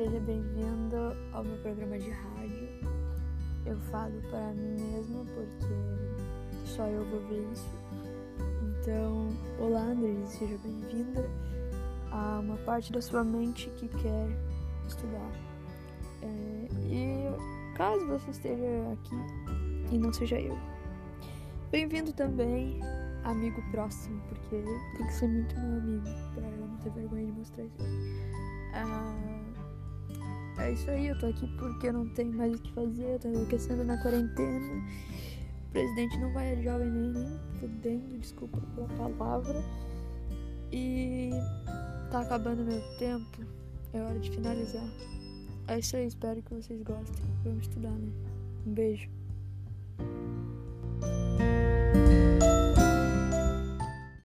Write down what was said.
seja bem-vindo ao meu programa de rádio. Eu falo para mim mesma porque só eu vou ver isso. Então, olá André, seja bem-vinda a uma parte da sua mente que quer estudar. É, e caso você esteja aqui e não seja eu, bem-vindo também, amigo próximo, porque tem que ser muito meu amigo para eu não ter vergonha de mostrar isso. Ah, é isso aí, eu tô aqui porque eu não tenho mais o que fazer, eu tô enlouquecendo na quarentena. O presidente não vai a jovem nem, nem fudendo, desculpa pela palavra. E tá acabando meu tempo, é hora de finalizar. É isso aí, espero que vocês gostem. Vamos estudar, né? Um beijo.